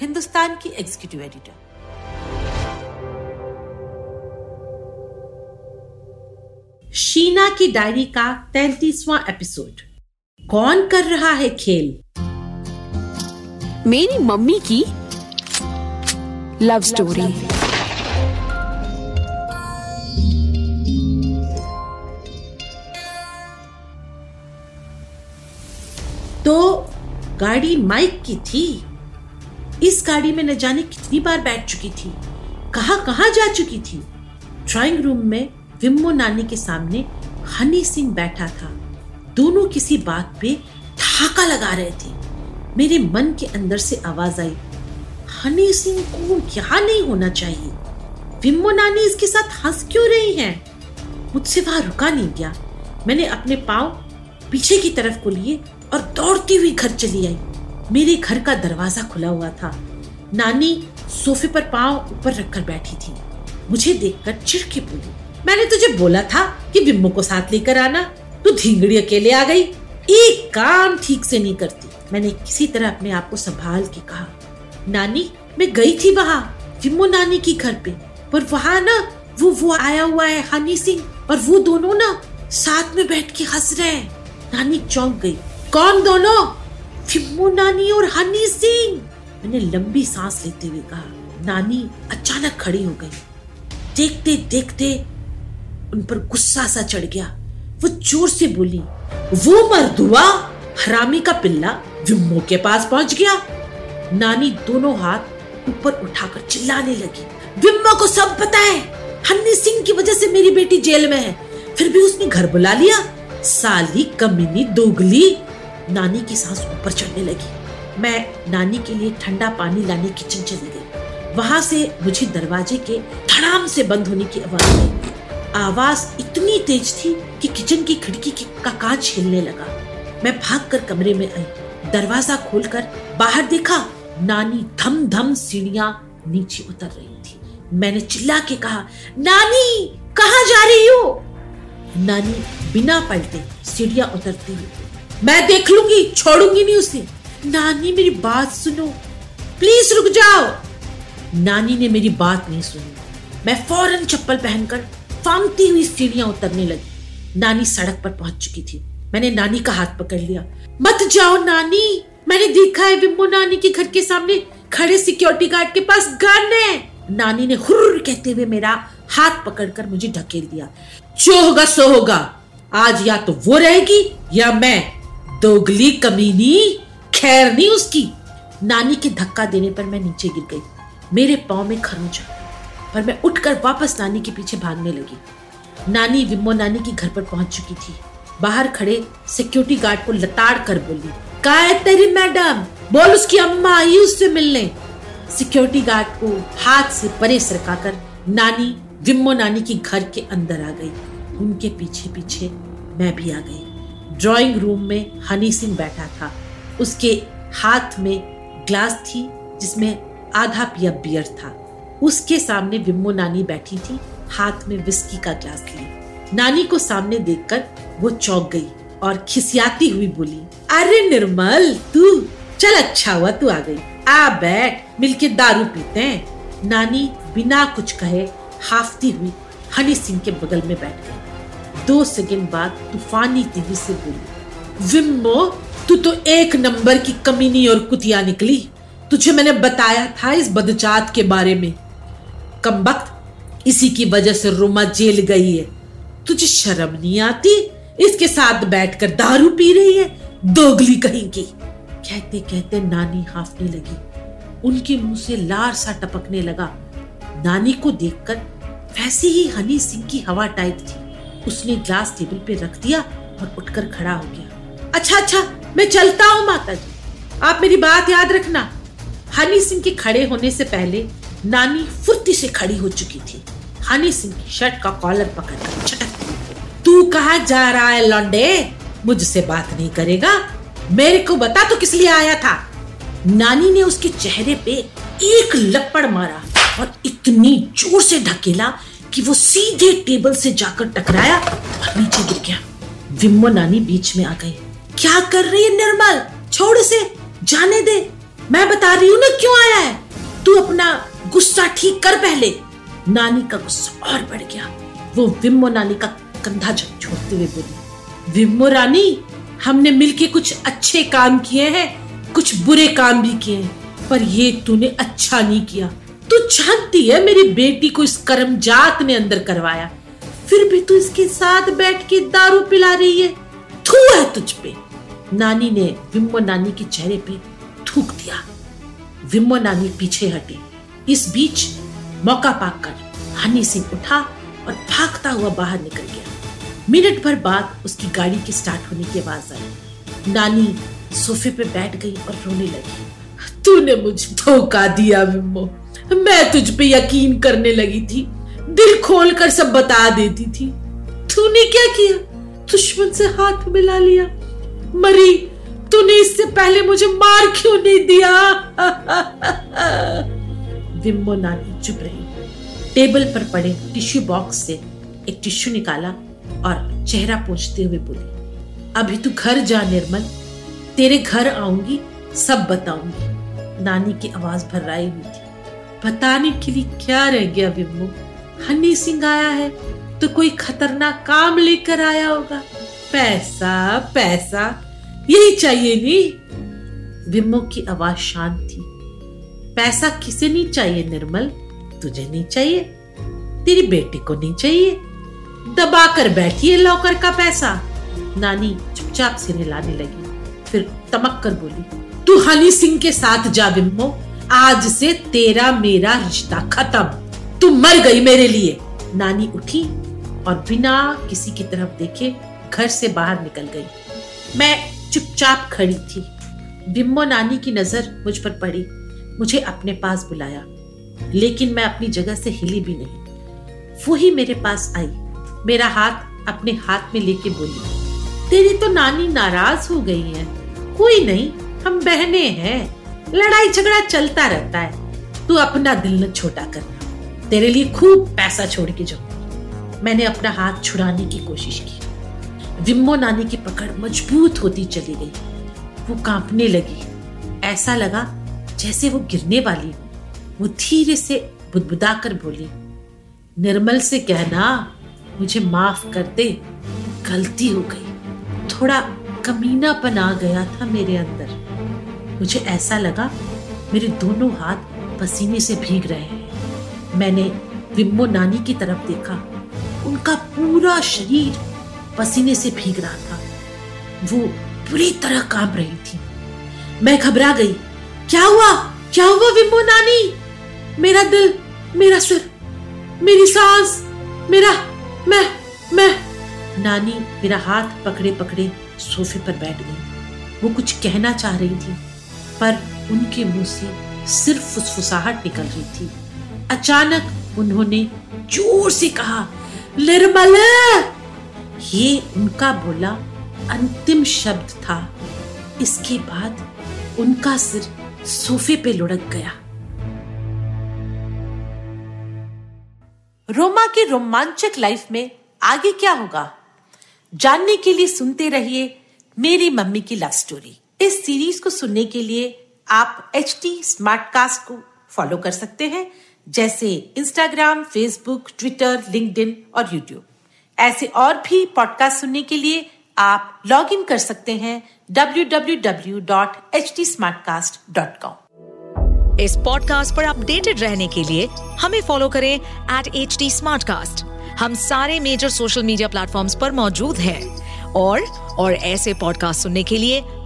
हिंदुस्तान की executive editor Sheena की diary का तैतीसवां एपिसोड कौन कर रहा है खेल? मेरी मम्मी की लव स्टोरी तो गाड़ी माइक की थी? इस गाड़ी में न जाने कितनी बार बैठ चुकी थी। कहा कहा जा चुकी थी? ड्राइंग रूम में विम्मो नानी के सामने हनी सिंह बैठा था। दोनों किसी बात पे ठाका लगा रहे थे। मेरे मन के अंदर से आवाज़ आई, हनी सिंह को क्या नहीं होना चाहिए। विम्मो नानी इसके साथ हंस क्यों रही हैं? मुझसे वहाँ रुका नहीं गया। मैंने अपने पाँव पीछे की तरफ़ को लिए और दौड़ती हुई घर चली आई। मेरे घर का दरवाज़ा खुला हुआ था। नानी सोफे पर पाँव ऊपर रखकर बैठी थी। मुझे देखकर चिड़के बोली, मैंने तुझे बोला था कि बिम्मो को साथ लेकर आना। तू धींगड़ी अकेले आ गई। एक काम ठीक से नहीं करती। मैंने किसी तरह अपने आप को संभाल के कहा, नानी, मैं गई थी वहाँ विम्मो नानी की घर पे। पर वहाँ ना, वो वो आया हुआ है, हनी सिंह। और वो दोनों ना साथ में बैठ के हंस रहे हैं। नानी चौंक गई, कौन दोनों? फिम्मो नानी और हनी सिंह। मैंने लंबी सांस लेते हुए कहा, नानी अचानक खड़ी हो गई। देखते देखते उन पर गुस्सा सा चढ़ गया। वो ज़ोर से बोली, वो मर्दुआ, हरामी का पिल्ला विम्मो के पास पहुँच गया। नानी दोनों हाथ ऊपर उठाकर चिल्लाने लगी, विम्मो को सब पता है हन्नी सिंह की वजह से मेरी बेटी जेल में है। फिर भी उसने घर बुला लिया? साली कमीनी दोगली नानी की सांस ऊपर चढ़ने लगी। मैं नानी के लिए ठंडा पानी लाने किचन चली गई वहाँ से मुझे दरवाजे के धड़ाम से बंद होने की आवाज़ आई। आवाज़ इतनी तेज थी कि किचन की खिड़की की का कांच हिलने लगा। मैं भागकर कमरे में आई। दरवाज़ा खोलकर बाहर देखा, नानी धम धम सीढ़ियाँ नीचे उतर रही थी। मैंने चिल्ला के कहा, नानी, कहा जा रही हो? नानी बिना पलटे सीढ़ियाँ उतरती हुई मैं देख लूँगी, छोड़ूँगी नहीं उसे। नानी, मेरी बात सुनो। प्लीज़ रुक जाओ। नानी ने मेरी बात नहीं सुनी। मैं फ़ौरन चप्पल पहनकर फांगती हुई सीढ़ियाँ उतरने लगी। नानी सड़क पर पहुँच चुकी थी। मैंने नानी का हाथ पकड़ लिया। मत जाओ नानी। मैंने देखा है बिम्बो नानी के घर के सामने खड़े सिक्योरिटी गार्ड के पास गन है। नानी ने हुर्र कहते हुए मेरा हाथ पकड़कर मुझे ढकेल दिया। जो होगा, सो होगा। आज या तो वो रहेगी या मैं दोगली कमीनी, खैर नहीं उसकी। नानी के धक्का देने पर मैं नीचे गिर गई। मेरे पाँव में खरोचा पर मैं उठकर वापस नानी के पीछे भागने लगी। नानी विम्मो नानी के घर पर पहुँच चुकी थी। बाहर खड़े सिक्योरिटी गार्ड को लताड़ कर बोली का है तेरी मैडम? बोल उसकी अम्मा आई उससे मिलने। सिक्योरिटी गार्ड को हाथ से परे सरकाकर नानी विम्मो नानी की घर के अंदर आ गई। उनके पीछे पीछे मैं भी आ गई। ड्राइंग रूम में हनी सिंह बैठा था। उसके हाथ में ग्लास थी, जिसमें आधा पिया बियर था। उसके सामने विम्मो नानी बैठी थी, हाथ में विस्की का ग्लास लिए नानी को सामने देखकर वो चौंक गई और खिसियाती हुई बोली, अरे निर्मल, तू, चल अच्छा हुआ, तू आ गई। आ बैठ, मिलके दारू पीते हैं। नानी बिना कुछ कहे हाफती हुई हनी सिंह के बगल में बैठ गई। दो सेकंड बाद तूफानी तेज़ी से बोली विम्मो तू तो एक नंबर की कमीनी और कुतिया निकली। तुझे मैंने बताया था इस बदचात के बारे में। कम वक्त, इसी की वजह से रोमा जेल गई है। तुझे शर्म नहीं आती? इसके साथ बैठकर दारू पी रही है? दोगली कहीं की कहते कहते नानी हाफने लगी। उनके मुँह से लार सा टपकने लगा। नानी को देखकर वैसे ही हनी सिंह की हवा टाइप थी। उसने ग्लास टेबल पे रख दिया और उठकर खड़ा हो गया। अच्छा अच्छा मैं चलता हूँ माता जी आप मेरी बात याद रखना। हनी सिंह के खड़े होने से पहले नानी फुर्ती से खड़ी हो चुकी थी। हनी सिंह की शर्ट का कॉलर पकड़कर छटक तू कहा जा रहा है, लौंडे? मुझसे बात नहीं करेगा। मेरे को बता तो किस लिए आया था? नानी ने उसके चेहरे पे एक लपड़ मारा और इतनी ज़ोर से ढकेला कि वो सीधे टेबल से जाकर टकराया और नीचे गिर गया। विम्मो नानी बीच में आ गई। क्या कर रही है निर्मल? छोड़ से जाने दे। मैं बता रही हूँ ना क्यों आया है। तू अपना गुस्सा ठीक कर पहले। नानी का गुस्सा और बढ़ गया। वो विम्मो नानी का कंधा छोड़ते हुए बोली, विम्मो रानी, हमने मिलके कुछ अच्छे काम किए हैं, कुछ बुरे काम भी किए हैं, पर ये तूने अच्छा नहीं किया। तू जानती है मेरी बेटी को इस कर्मजात ने अंदर करवाया। फिर भी तू इसके साथ बैठ के दारू पिला रही है। थू है तुझ पे। नानी ने विम्मो नानी के चेहरे पे थूक दिया। विम्मो नानी पीछे हटी। इस बीच मौका पाकर हनी सिंह उठा और भागता हुआ बाहर निकल गया। मिनट भर बाद उसकी गाड़ी के स्टार्ट होने की आवाज़ आई। नानी सोफे पे बैठ गई और रोने लगी। तूने मुझे धोखा दिया विम्मो। मैं तुझ पे यकीन करने लगी थी। दिल खोल कर सब बता देती थी। तूने क्या किया? दुश्मन से हाथ मिला लिया। मरी, तूने इससे पहले मुझे मार क्यों नहीं दिया? विम्बो नानी चुप रही। टेबल पर पड़े टिश्यू बॉक्स से एक टिश्यू निकाला और चेहरा पोछते हुए बोली, अभी तू घर जा निर्मल। तेरे घर आऊँगी, सब बताऊँगी। नानी की आवाज़ भर्राई हुई थी। बताने के लिए क्या रह गया विम्मो हनी सिंह आया है तो कोई खतरनाक काम लेकर आया होगा। पैसा पैसा, यही चाहिए नहीं। विम्मो की आवाज़ शांत थी। पैसा किसे नहीं चाहिए निर्मल? तुझे नहीं चाहिए। तेरी बेटी को नहीं चाहिए। दबा कर बैठी है लौकर का पैसा। नानी चुपचाप सिर हिलाने लगी। फिर तमक कर बोली, तू हनी सिंह के साथ जा बिम्बो। आज से तेरा मेरा रिश्ता खत्म। तू मर गई मेरे लिए। नानी उठी और बिना किसी की तरफ़ देखे घर से बाहर निकल गई। मैं चुपचाप खड़ी थी। बिम्बो नानी की नज़र मुझ पर पड़ी। मुझे अपने पास बुलाया। लेकिन मैं अपनी जगह से हिली भी नहीं। वो ही मेरे पास आई। मेरा हाथ अपने हाथ में लेके बोली, तेरी तो नानी नाराज़ हो गई है। कोई नहीं, हम बहने हैं। लड़ाई झगड़ा चलता रहता है। तू अपना दिल न छोटा करना तेरे लिए खूब पैसा छोड़ के जाऊँगी। मैंने अपना हाथ छुड़ाने की कोशिश की। विम्मो नानी की पकड़ मज़बूत होती चली गई। वो कांपने लगी। ऐसा लगा जैसे वो गिरने वाली वो धीरे से बुदबुदा कर बोली, निर्मल से कहना, मुझे माफ़ कर दे। गलती हो गई। थोड़ा कमीनापन आ गया था मेरे अंदर। मुझे ऐसा लगा मेरे दोनों हाथ पसीने से भीग रहे हैं। मैंने विम्बो नानी की तरफ़ देखा। उनका पूरा शरीर पसीने से भीग रहा था। वो बुरी तरह काँप रही थी। मैं घबरा गई। क्या हुआ? क्या हुआ विम्बो नानी? मेरा दिल, मेरा सिर, मेरी सांस, मेरा, मैं मैं। नानी मेरा हाथ पकड़े पकड़े सोफे पर बैठ गई। वो कुछ कहना चाह रही थी। पर उनके मुँह से सिर्फ़ फुसफुसाहट निकल रही थी। अचानक उन्होंने ज़ोर से कहा, निर्मल! ये उनका बोला अंतिम शब्द था। इसके बाद उनका सिर सोफे पे लुढ़क गया। रोमा की रोमांचक लाइफ में आगे क्या होगा? जानने के लिए सुनते रहिए मेरी मम्मी की लव स्टोरी इस सीरीज़ को सुनने के लिए आप एच टी स्मार्ट कास्ट को फॉलो कर सकते हैं, जैसे इंस्टाग्राम फेसबुक ट्विटर लिंक्डइन और यूट्यूब ऐसे और भी पॉडकास्ट सुनने के लिए आप लॉग इन कर सकते हैं www.htsmartcast.com इस पॉडकास्ट पर अपडेटेड रहने के लिए हमें फॉलो करें एट एच डी हम सारे मेजर सोशल मीडिया प्लेटफॉर्म पर मौजूद हैं और और ऐसे पॉडकास्ट सुनने के लिए